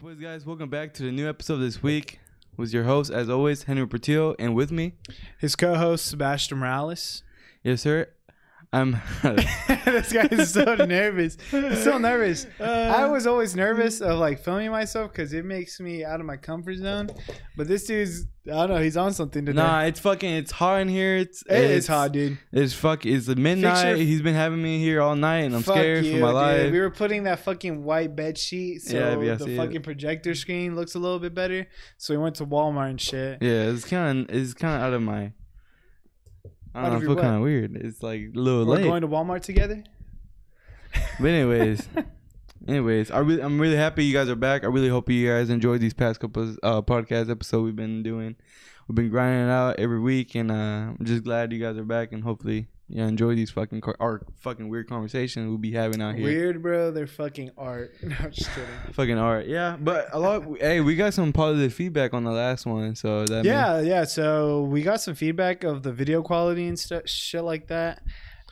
boys, guys, welcome back to the new episode this week. With your host, as always, Henry Portillo, and with me, His co-host Sebastian Morales. yes, sir. I'm. Um, this guy is so nervous. He's so nervous. Uh, I was always nervous of like filming myself because it makes me out of my comfort zone. But this dude's, I don't know, he's on something today. nah, it's fucking. It's hot in here. It's it is it's hot, dude. It's fuck. It's midnight. your- He's been having me here all night, and I'm scared you, for my dude. life. We were putting that fucking white bed sheet so Yeah, yeah, the see it. fucking projector screen looks a little bit better. So we went to Walmart and shit. yeah, it's kind of. It's kind of out of my. I don't know. I feel kind of weird. It's like a little We're late. going to Walmart together. But anyways, anyways, I really, I'm really happy you guys are back. I really hope you guys enjoyed these past couple uh, podcast episodes we've been doing. We've been grinding it out every week, and uh, I'm just glad you guys are back, and hopefully you enjoy these fucking car- our fucking weird conversations we'll be having out here. Weird, bro. They're fucking art. No, I'm just kidding. Fucking art, yeah. But a lot. hey, we got some positive feedback on the last one, so that means- yeah, yeah. So we got some feedback of the video quality and stuff, shit like that.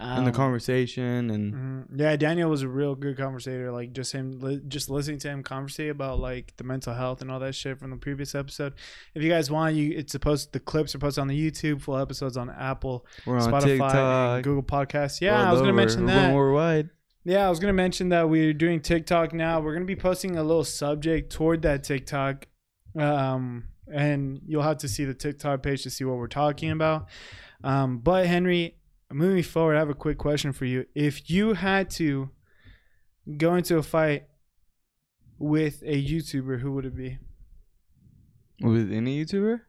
And the Um, conversation, and mhm. Yeah, Daniel was a real good conversator. Like just him, li- just listening to him conversate about like the mental health and all that shit from the previous episode. If you guys want, you it's supposed the clips are posted on the YouTube, full episodes on Apple, we're on Spotify, TikTok. and Google Podcasts. Yeah, I was gonna over. mention We're going that. worldwide. Yeah, I was gonna mention that we're doing TikTok now. We're gonna be posting a little subject toward that TikTok, um, and you'll have to see the TikTok page to see what we're talking about. Um, but Henry, moving forward, I have a quick question for you. If you had to go into a fight with a YouTuber, who would it be? With any YouTuber?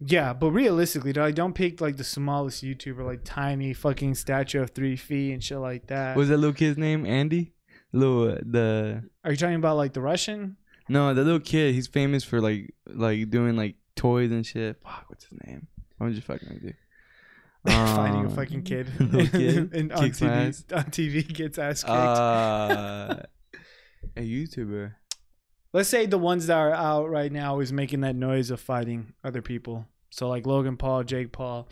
Yeah, but realistically, like, don't pick like the smallest YouTuber, like tiny fucking statue of three feet and shit like that. What's that little kid's name? Andy. Little uh, the Are you talking about like the Russian? No, the little kid, he's famous for like like doing like toys and shit. Fuck, what's his name? I'm just fucking with you. fighting a Um, fucking kid, kid and on kicks my TV, ass. on TV gets ass kicked. Uh, a YouTuber. Let's say the ones that are out right now is making that noise of fighting other people. So like Logan Paul, Jake Paul,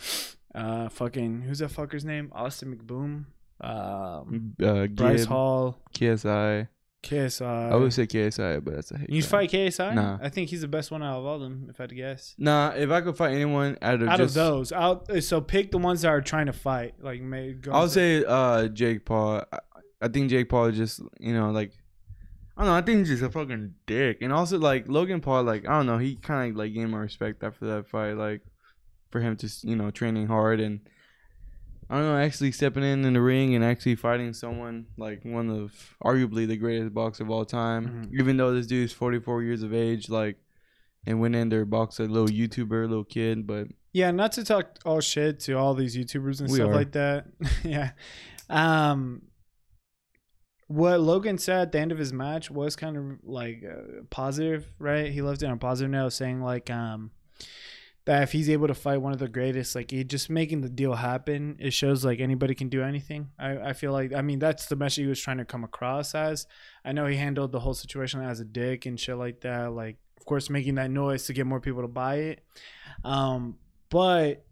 uh, fucking who's that fucker's name? Austin McBroom, um, Uh, Bryce Hall, KSI. KSI. I would say KSI, but that's a hate. you crime. fight KSI? Nah. I think he's the best one out of all of them. If I had to guess. Nah, if I could fight anyone out of Out just, of those, out so pick the ones that are trying to fight. Like, may go. I'll say uh Jake Paul. I, I think Jake Paul is just you know like I don't know. I think he's just a fucking dick, and also like Logan Paul. Like I don't know. He kind of like gained my respect after that fight. Like for him to you know training hard and I don't know actually stepping in in the ring and actually fighting someone like one of arguably the greatest boxer of all time. Mhm. Even though this dude's forty four years of age, like and went in there box a little YouTuber, little kid, but Yeah, not to talk all shit to all these YouTubers and stuff are. like that. yeah. Um what Logan said at the end of his match was kind of like uh, positive, right? He left it on a positive note saying like um that if he's able to fight one of the greatest, like he just making the deal happen, it shows like anybody can do anything. I, I feel like I mean that's the message he was trying to come across as. I know he handled the whole situation as a dick and shit like that, like of course making that noise to get more people to buy it. Um but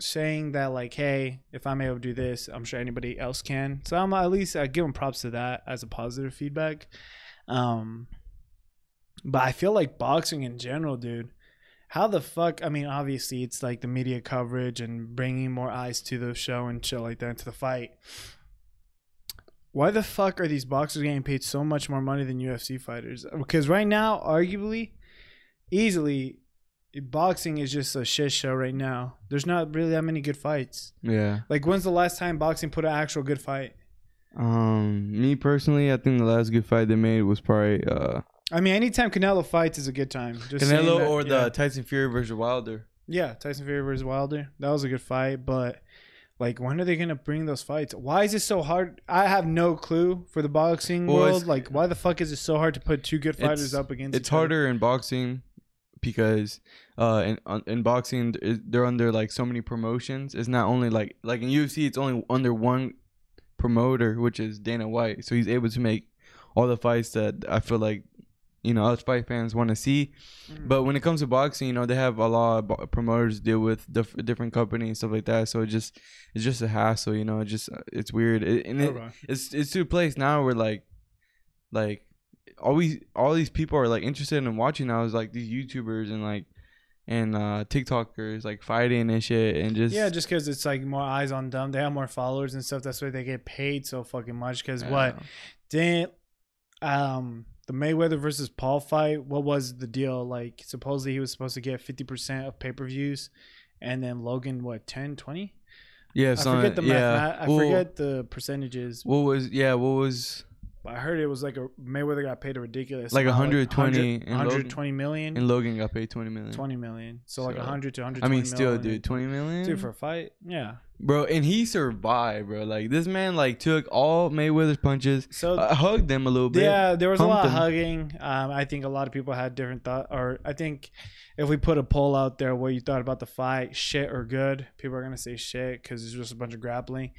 saying that like hey if i'm able to do this i'm sure anybody else can so i'm at least i give him props to that as a positive feedback um but i feel like boxing in general dude how the fuck i mean obviously it's like the media coverage and bringing more eyes to the show and shit like that to the fight why the fuck are these boxers getting paid so much more money than ufc fighters because right now arguably easily boxing is just a shit show right now. There's not really that many good fights. yeah. Like when's the last time boxing put an actual good fight? Um, me personally, I think the last good fight they made was probably uh I mean, anytime Canelo fights is a good time. Just Canelo that- or yeah. the Tyson Fury versus Wilder. yeah Tyson Fury versus Wilder. That was a good fight, but like when are they gonna bring those fights? Why is it so hard? I have no clue for the boxing Well, world. Like why the fuck is it so hard to put two good fighters up against? It's harder in boxing because uh in on- in boxing they're under like so many promotions. It's not only like like in UFC it's only under one promoter, which is Dana White. So he's able to make all the fights that I feel like you know us fight fans want to see. Mm. But when it comes to boxing, you know they have a lot of promoters deal with diff- different companies and stuff like that. So it just it's just a hassle, you know. It just it's weird, it, and it, Okay. it's it's to a place now where like like all we all these people are like interested in watching now is like these YouTubers and like and uh TikTokers like fighting and shit and just yeah, just because it's like more eyes on them, they have more followers and stuff. That's why they get paid so fucking much. Because what didn't um the Mayweather versus Paul fight? What was the deal? Like supposedly he was supposed to get fifty percent of pay per views, and then Logan what 10, 20? yeah I forget the yeah math. I Well, forget the percentages. what was yeah what was I heard it was like a Mayweather got paid a ridiculous Like amount, 120 and 120 million, and Logan got paid 20 million 20 million. So, like So, 100 to 120 I mean still million. dude 20 million Dude, for a fight, yeah. Bro and he survived bro like this man like took all Mayweather's punches So uh, hugged them a little bit yeah, there was a lot of hugging. Um, I think a lot of people had different thought, or I think if we put a poll out there, what you thought about the fight, shit or good, people are gonna say shit because it's just a bunch of grappling.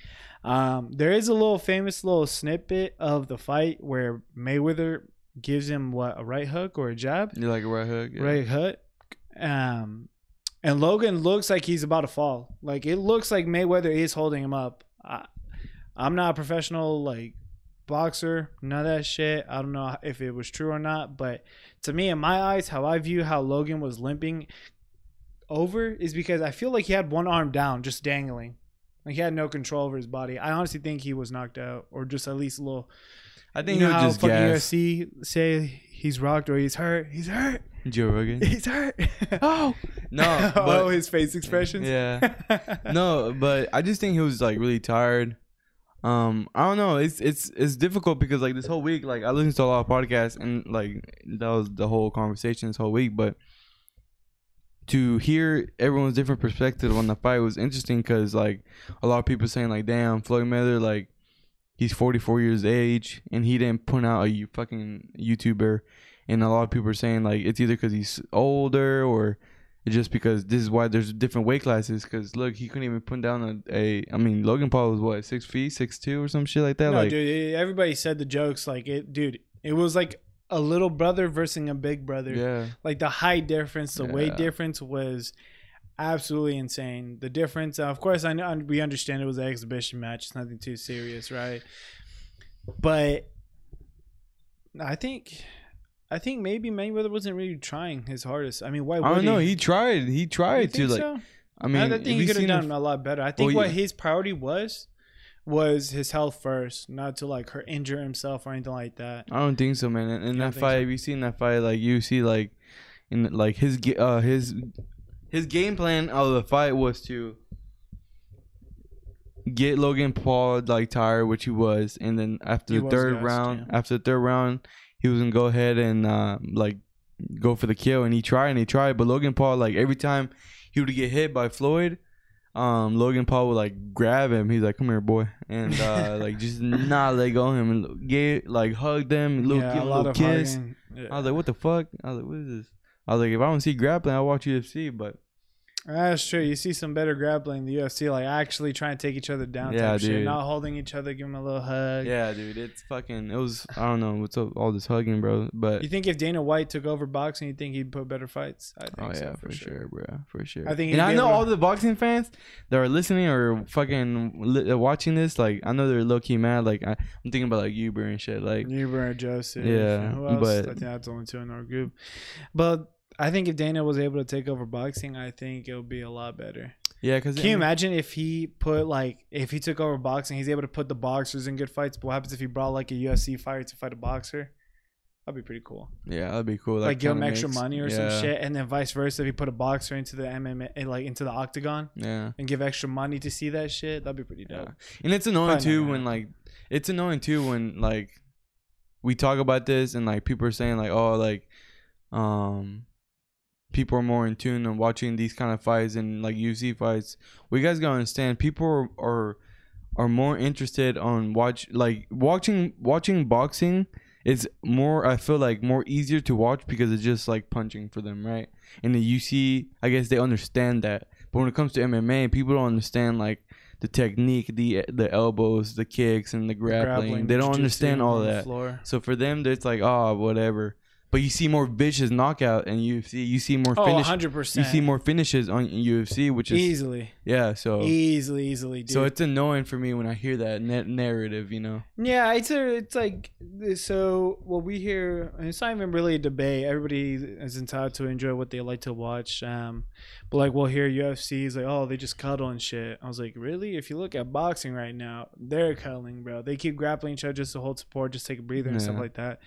Um, there is a little famous little snippet of the fight where Mayweather gives him what a right hook or a jab, you like a right hook yeah. right hook. Um, and Logan looks like he's about to fall. Like it looks like Mayweather is holding him up. I, I'm not a professional like boxer, none of that shit. I don't know if it was true or not, but to me, in my eyes, how I view how Logan was limping over is because I feel like he had one arm down, just dangling. Like he had no control over his body. I honestly think he was knocked out, or just at least a little. I think you know how just fucking gas UFC say he's rocked or he's hurt. He's hurt. Joe Rogan He's hurt. oh no oh, his face expressions. yeah no, but I just think he was like really tired. Um, I don't know. It's it's it's difficult because like this whole week, like I listened to a lot of podcasts and like that was the whole conversation this whole week. But to hear everyone's different perspective on the fight was interesting because like a lot of people saying like, "Damn, Floyd Mayweather, like he's 44 years of age and he didn't point out a you fucking YouTuber." And a lot of people are saying like it's either because he's older or just because this is why there's different weight classes. Because look, he couldn't even put down a, a. I mean, Logan Paul was what six feet, six two, or some shit like that. no, like, dude. Everybody said the jokes like it, dude. It was like a little brother versus a big brother. yeah, Like the height difference, the weight difference was absolutely insane. The difference, uh, of course, I know we understand it was an exhibition match. It's nothing too serious, right? But I think, I think maybe Mayweather wasn't really trying his hardest. I mean, why would I don't know. He, He tried. He tried to like. so? I mean, I think he could have done a lot better. I think Well, what yeah. his priority was was his health first, not to like hurt, injure himself or anything like that. I don't think so, man. In, in that fight, so? have you seen that fight? Like you see, like in like his uh his his game plan out of the fight was to get Logan Paul like tired, which he was, and then after He the third gassed, round, yeah. after the third round, he was gonna go ahead and uh, like go for the kill, and he tried and he tried, but Logan Paul like every time he would get hit by Floyd. Um, Logan Paul would like grab him. He's like, "Come here, boy," and uh, like just not let go of him and get like hug them, little, yeah, give a him a little kiss. Yeah. I was like, "What the fuck?" I was like, "What is this?" I was like, "If I don't see grappling, I'll watch UFC." But That's true. You see some better grappling in the UFC, like actually trying to take each other down. Yeah, type shit, dude. not holding each other, giving them a little hug. yeah, dude, it's fucking. It was I don't know what's up all this hugging, bro. But You think if Dana White took over boxing, you think he'd put better fights? I think oh so, yeah, for, sure. bro, for sure. I think and I know all the boxing fans that are listening or fucking li- uh, watching this. Like, I know they're low key mad. Like, I, I'm thinking about like Uber and shit. Like, Uber and Joseph. Yeah, Who else? but- I think that's only two in our group. But I think if Dana was able to take over boxing, I think it would be a lot better. yeah, because Can you imagine if he put like if he took over boxing, he's able to put the boxers in good fights. But what happens if he brought like a UFC fighter to fight a boxer? That'd be pretty cool. Yeah, that'd be cool. Like, give him extra makes- money or yeah, some shit, and then vice versa. If he put a boxer into the MMA, eh, like into the octagon, Yeah. and give extra money to see that shit, that'd be pretty dope. Yeah. And it's annoying Probably too when like it's annoying too when like we talk about this and like people are saying like oh like um people are more in tune and watching these kind of fights and like UFC fights. We guys gotta understand people are are, are more interested on watch like watching watching boxing is more I feel like more easier to watch because it's just like punching for them, right? And the UC I guess they understand that. But when it comes to MMA, people don't understand like the technique, the the elbows, the kicks, and the grappling. they don't understand all that. Floor. So for them, it's like, oh, whatever. But you see more vicious knockout in UFC. You see more Oh, finish. 100%. You see more finishes on UFC, which is easily, yeah. So easily, easily. Dude. so it's annoying for me when I hear that na- narrative. You know. Yeah, it's a, it's like so. What we hear, and it's not even really a debate. Everybody is entitled to enjoy what they like to watch. Um, but like we'll hear UFC is like, oh, they just cuddle and shit. I was like, really? If you look at boxing right now, they're cuddling, bro. They keep grappling each other just to hold support, just take a breather and stuff like that.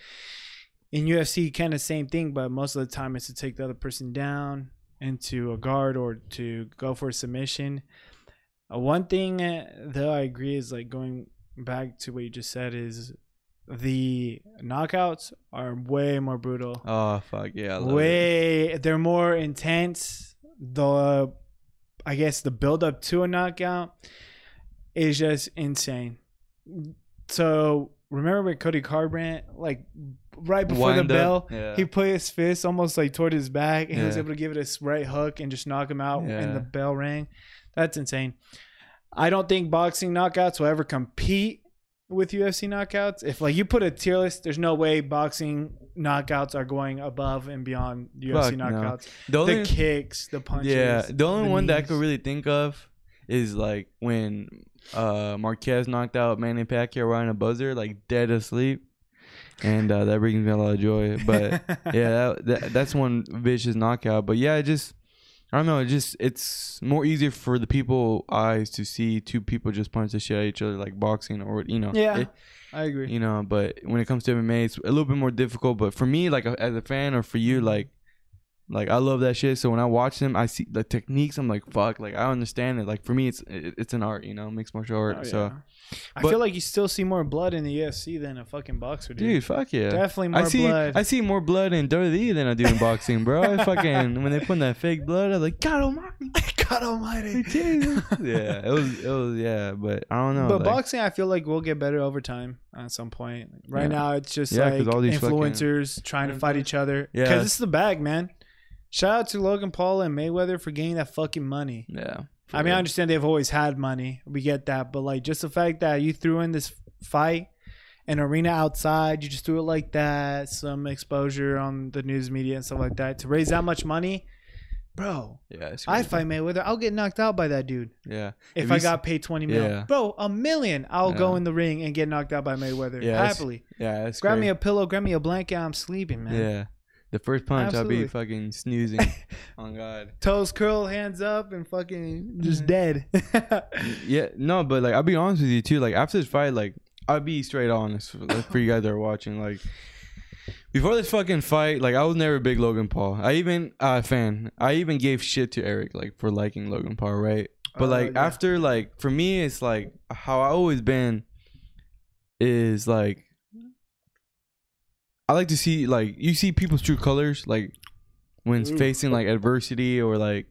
In UFC, kind of same thing, but most of the time it's to take the other person down into a guard or to go for a submission. Uh, one thing uh, though I agree is like going back to what you just said is the knockouts are way more brutal. Oh fuck yeah! Love it. way they're more intense. The I guess the build up to a knockout is just insane. So remember when Cody Garbrandt like right before Wind the bell, yeah. he put his fist almost like toward his back and he was able to give it a right hook and just knock him out Yeah. and the bell rang. That's insane. I don't think boxing knockouts will ever compete with UFC knockouts. If like you put a tier list, there's no way boxing knockouts are going above and beyond UFC Fuck no. knockouts. the only, The kicks, the punches. yeah, the only one that I could really think of is like when uh Marquez knocked out Manny Pacquiao right on a buzzer, like dead asleep, and uh, that brings me a lot of joy. But yeah, that, that that's one vicious knockout. But yeah, it just I don't know. It just it's more easier for the people eyes to see two people just punch the shit at each other like boxing or you know. Yeah. it- I agree. you know. But when it comes to MMA, it's a little bit more difficult. But for me, like as a fan, or for you, Mm-hmm. like. Like I love that shit. So when I watch them, I see the techniques. I'm like, fuck. Like I understand it. Like for me, it's it, it's an art. You know, mixed martial art. Oh, So yeah. I but- feel like you still see more blood in the UFC than a fucking boxer, dude. dude, fuck yeah. Definitely more I see blood. I see more blood in WWE than I do in boxing, bro. I fucking when they put in that fake blood, I'm like, God Almighty, God Almighty. Jesus. yeah, it was it was yeah, but I don't know. But like, boxing, I feel like will get better over time at some point. Right Yeah. now, it's just Yeah, like all these fucking- influencers trying to fight each other. Yeah. because it's the bag, man. Shout out to Logan Paul and Mayweather for getting that fucking money. yeah. I mean, I understand they've always had money. We get that, but like just the fact that you threw in this fight, an arena outside, you just threw it like that, some exposure on the news media and stuff like that to raise that much money, bro. yeah, I fight Mayweather, I'll get knocked out by that dude. Yeah, If Have I got paid twenty mil, Yeah. bro, a million, I'll go in the ring and get knocked out by Mayweather Yeah, happily. yeah, it's Grab me a pillow, grab me a blanket. I'm sleeping, man. Yeah. The first punch, Absolutely. I'll be fucking snoozing. on God. Toes curl, hands up, and fucking just Mhm. dead. Yeah, no, but like I'll be honest with you too. Like after this fight, like I'll be straight honest for, you guys that are watching. Like before this fucking fight, like I was never a big Logan Paul. I even uh fan. I even gave shit to Eric like for liking Logan Paul, right? But Oh, like yeah. after like for me, it's like how I always been is like I like to see like you see people's true colors like when it's mm. facing like adversity or like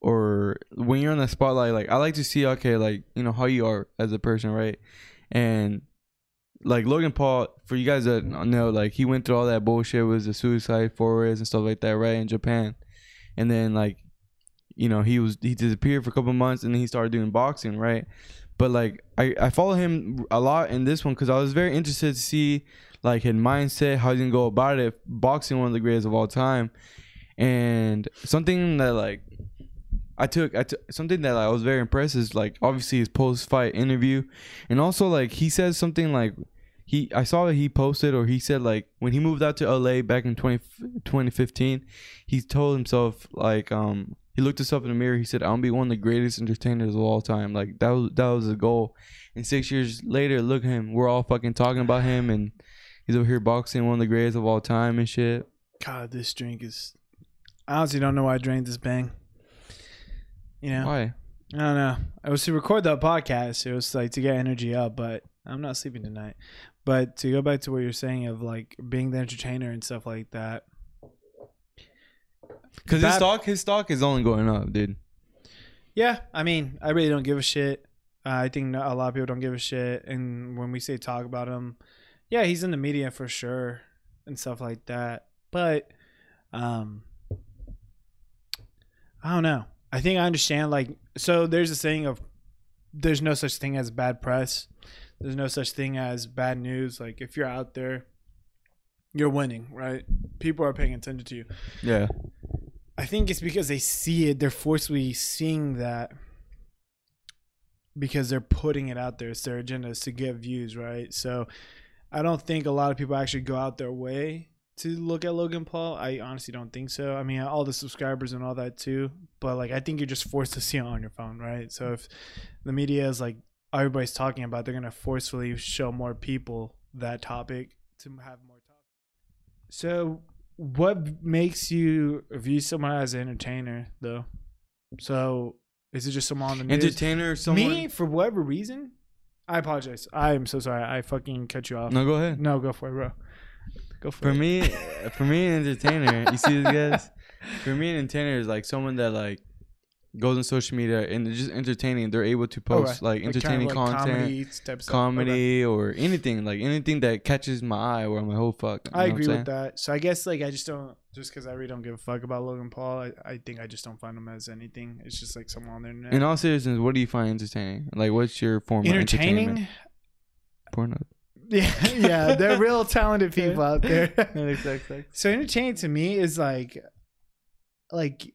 or when you're on the spotlight like I like to see okay like you know how you are as a person right? And like Logan Paul for you guys that know like he went through all that bullshit with the suicide forest and stuff like that right in Japan. And then like you know he was he disappeared for a couple months and then he started doing boxing right? But like I I follow him a lot in this one because I was very interested to see like his mindset how he's gonna go about it. Boxing one of the greatest of all time. And something that like I took I took something that I was very impressed is like obviously his post fight interview. And also like he says something like he I saw that he posted or he said like when he moved out to LA back in 20, 2015 he told himself like um he looked himself in the mirror. He said I'll be one of the greatest entertainers of all time. Like that was that was the goal. And six years later look at him. We're all fucking talking about him and he's over here boxing one of the greatest of all time and shit God, this drink is. I honestly don't know why I drank this bang. You know, why I don't know. I was to record the podcast. It was like to get energy up, but I'm not sleeping tonight. But to go back to what you're saying of like being the entertainer and stuff like that. because his stock his stock is only going up dude Yeah, I mean, I really don't give a shit. Uh, I think a lot of people don't give a shit, and when we say talk about him, yeah, he's in the media for sure and stuff like that. But, um, I don't know. I think I understand. Like, so there's a saying of there's no such thing as bad press. There's no such thing as bad news. Like, if you're out there, you're winning, right? People are paying attention to you. Yeah. I think it's because they see it. They're forcefully seeing that because they're putting it out there. It's their agenda is to get views, right? So I don't think a lot of people actually go out their way to look at Logan Paul. I honestly don't think so. I mean, all the subscribers and all that too, but like I think you're just forced to see it on your phone, right? So if the media is like everybody's talking about, they're gonna forcefully show more people that topic to have more talk. So what makes you view someone as an entertainer though? So is it just someone on the news? Entertainer, someone. Me, for whatever reason, I apologize. I am so sorry. I fucking cut you off. No, go ahead. No, go for it, bro. Go for, it. For it. me, for me, an entertainer. You see these guys? For me, an entertainer is like someone that like goes on social media and they're just entertaining. They're able to Oh, post right. like Like, entertaining kind of like content, comedy type stuff. comedy, Okay. or anything like anything that catches my eye. Where I'm like, oh fuck. You I know what agree I'm with that. So I guess like I just don't just because I really don't give a fuck about Logan Paul. I, I think I just don't find him as anything. It's just like someone on the internet. In all seriousness, what do you find entertaining? Like, what's your form of entertainment? entertaining. Porno. Yeah, yeah, they're real talented people out there. exactly. so entertaining to me is like, like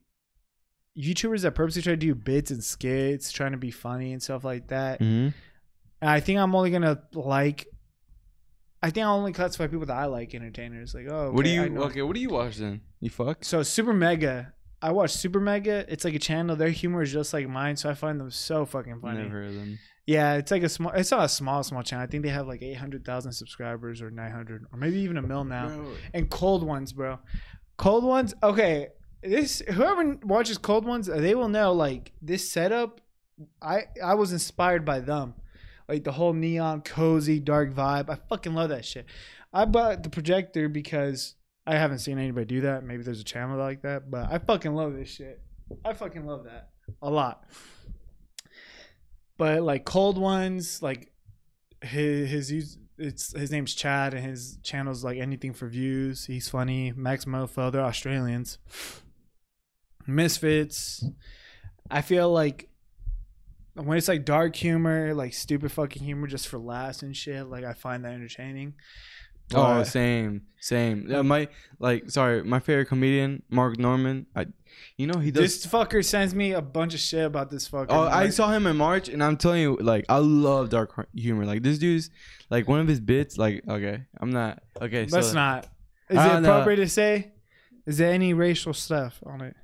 YouTubers that purposely try to do bits and skits, trying to be funny and stuff like that. hmm I think I'm only gonna like. I think I only classify people that I like entertainers. Like, oh, What do you? Okay, what do you watch then? You fuck. So Super Mega, I watch Super Mega. It's like a channel. Their humor is just like mine, so I find them so fucking funny. Never heard of them. Yeah, it's like a small. It's not a small, small channel. I think they have like eight hundred thousand subscribers or nine hundred, or maybe even a mil now. Bro, And cold ones, bro. Cold ones. Okay, this whoever watches cold ones, uh, they will know. Like this setup, I I was inspired by them. Like the whole neon, cozy, dark vibe. I fucking love that shit. I bought the projector because I haven't seen anybody do that. Maybe there's a channel like that, but I fucking love this shit. I fucking love that a lot. But like cold ones, like his his it's his name's Chad and his channel's like anything for views. He's funny. Maxmoefoe, they're Australians. Misfits. I feel like when it's like dark humor, like stupid fucking humor just for laughs and shit, like I find that entertaining. Oh, same, same. Yeah, my like, sorry, my favorite comedian, Mark Normand. I, you know, he does. this fucker sends me a bunch of shit about this fucker. oh, I saw him in March, and I'm telling you, like, I love dark humor. Like, this dude's like one of his bits. Like, okay, I'm not okay. Let's so, not. Is it don't know. appropriate to say? Is there any racial stuff on it?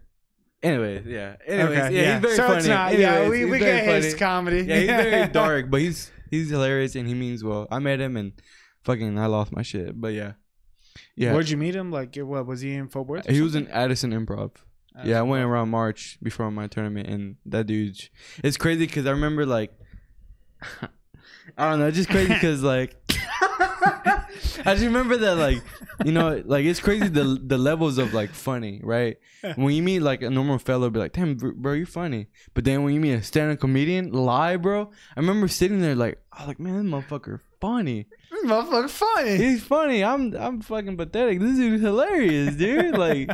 Anyways, yeah. Anyways, Okay, yeah, he's very so funny. it's not. yeah, we, we get his comedy. Yeah, he's very dark, but he's he's hilarious and he means well. I met him and fucking I lost my shit. But yeah, yeah. Where'd you meet him? Like, what was he in Fort Worth? or He was in? Addison Improv. Uh, Yeah, I went around March before my tournament, and that dude, it's crazy because I remember like, I don't know, it's just crazy because like, I just remember that like, you know, like it's crazy the the levels of like funny, right? When you meet like a normal fellow, be like, damn, bro, you're funny. But then when you meet a stand-up comedian, lie, bro, I remember sitting there like, I was like, man, this motherfucker funny. This motherfucker funny. He's funny. I'm I'm fucking pathetic. This dude's hilarious, dude. Like.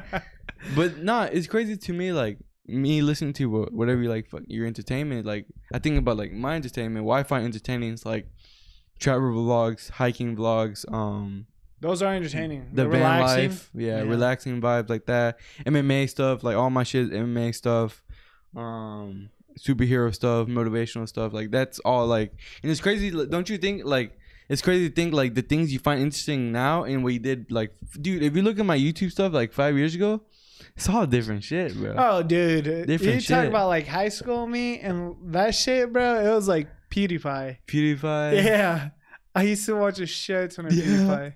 But nah, it's crazy to me. Like me listening to whatever you like, fuck, your entertainment. Like I think about like my entertainment. What I find entertaining is like travel vlogs, hiking vlogs, um, Those are entertaining. the They're van relaxing. life, yeah, Yeah. relaxing vibes like that. MMA stuff, like all my shit, MMA stuff, um, superhero stuff, motivational stuff. Like that's all like, and it's crazy. Don't you think like? It's crazy to think like the things you find interesting now and what you did like, f- dude. If you look at my YouTube stuff like five years ago, it's all different shit, bro. Oh, dude. Different you talk about like high school me and that shit, bro. It was like PewDiePie. PewDiePie. Yeah. I used to watch a shit ton of Yeah. PewDiePie.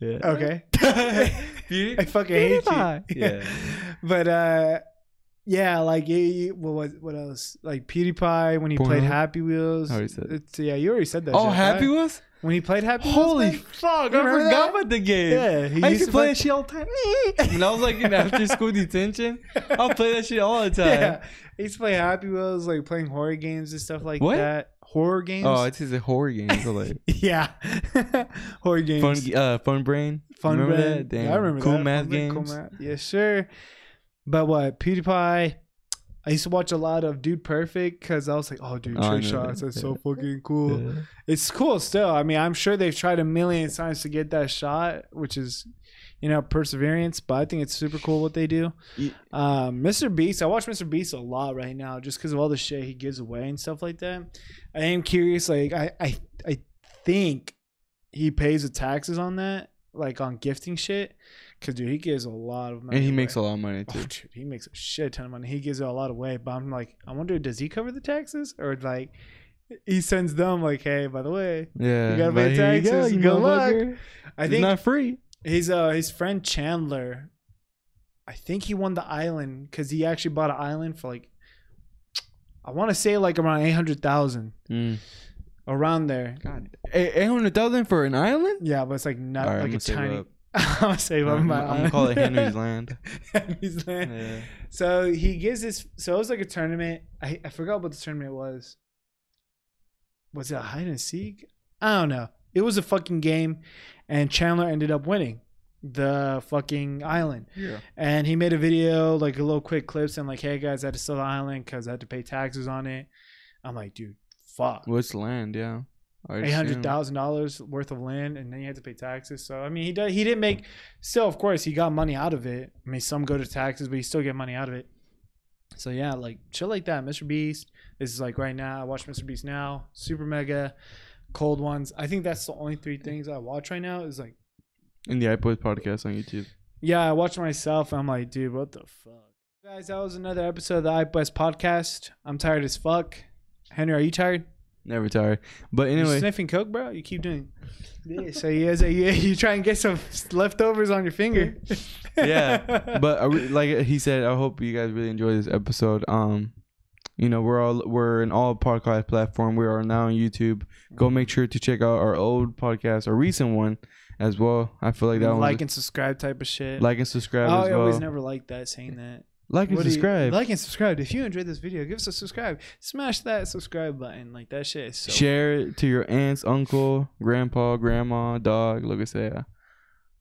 Yeah. Okay. Pewdie- I fucking hate PewDiePie. you. Yeah. but uh yeah, like you- you- what was what else? Like PewDiePie when he played Pornhub? Happy Wheels. I already said it. It's, yeah, you already said that. Oh, shit, Happy right? Wheels? when he played Happy Holy Wheels. fuck! I forgot that? about the game. Yeah, he I used used to play- that shit all the time. when I was like in after school detention, I'll play that shit all the time. Yeah, he used to play Happy Wheels, like playing horror games and stuff like What? that. Horror games. Oh, it's just a horror game. So like yeah, horror games. fun, uh, fun brain. Fun remember Brain. that? Damn. Yeah, I remember cool that. math games. Cool math. Yes, sir. But what PewDiePie? I used to watch a lot of Dude Perfect because I was like, oh, dude, Oh, trick know shots. that. That's so fucking cool. Yeah. It's cool still. I mean, I'm sure they've tried a million times to get that shot, which is, you know, perseverance. But I think it's super cool what they do. Ye- Um, Mr. Beast, I watch Mr. Beast a lot right now just because of all the shit he gives away and stuff like that. I am curious. Like, I, I, I think he pays the taxes on that, like on gifting shit. Cause dude, he gives a lot of money. And he away. makes a lot of money Oh, too. dude, he makes a shit ton of money. He gives it a lot away, but I'm like, I wonder, does he cover the taxes or like he sends them like, hey, by the way, Yeah. You gotta pay taxes. you Good luck. I think not free. His uh his friend Chandler, I think he won the island because he actually bought an island for like, I want to say like around eight hundred thousand Mm. around there. God, eight hundred thousand for an island? Yeah, but it's like not All right, I'm like a tiny. I'm gonna save up I'm, my. I'm gonna call it Henry's land. Henry's land. Yeah. So he gives this. So it was like a tournament. I I forgot what the tournament was. Was it a hide and seek? I don't know. It was a fucking game, and Chandler ended up winning the fucking island. Yeah. And he made a video, like a little quick clips, and like, "Hey guys, I had to sell the island because I had to pay taxes on it." I'm like, dude, fuck. What's land? Yeah. Eight hundred thousand dollars worth of land, and then you had to pay taxes. So I mean, he does. He didn't make. Still, of course, he got money out of it. I mean, some go to taxes, but you still get money out of it. So yeah, like shit like that. Mr. Beast. This is like right now. I watch Mr. Beast now. Super mega, cold ones. I think that's the only three things I watch right now. Is like, in the iPod podcast on YouTube. yeah, I watch myself. And I'm like, dude, what the fuck, guys? That was another episode of the iBus podcast. I'm tired as fuck. Henry, are you tired? Never tired. But You anyway, sniffing coke, bro? You keep doing. Yeah, so you, so you, you try and get some leftovers on your finger. yeah. But I like he said, I hope you guys really enjoy this episode. Um, you know, we're all we're in all podcast platform. We are now on YouTube. Go make sure to check out our old podcast, our recent one as well. I feel like that one like and subscribe type of shit. like and subscribe I well. always never liked that saying that. like and What do you- subscribe. like and subscribe. If you enjoyed this video, give us a subscribe. Smash that subscribe button. Like that shit is so. Share it to your aunts, uncle, grandpa, grandma, dog. Look at that.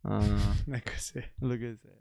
Uh, Like look at that.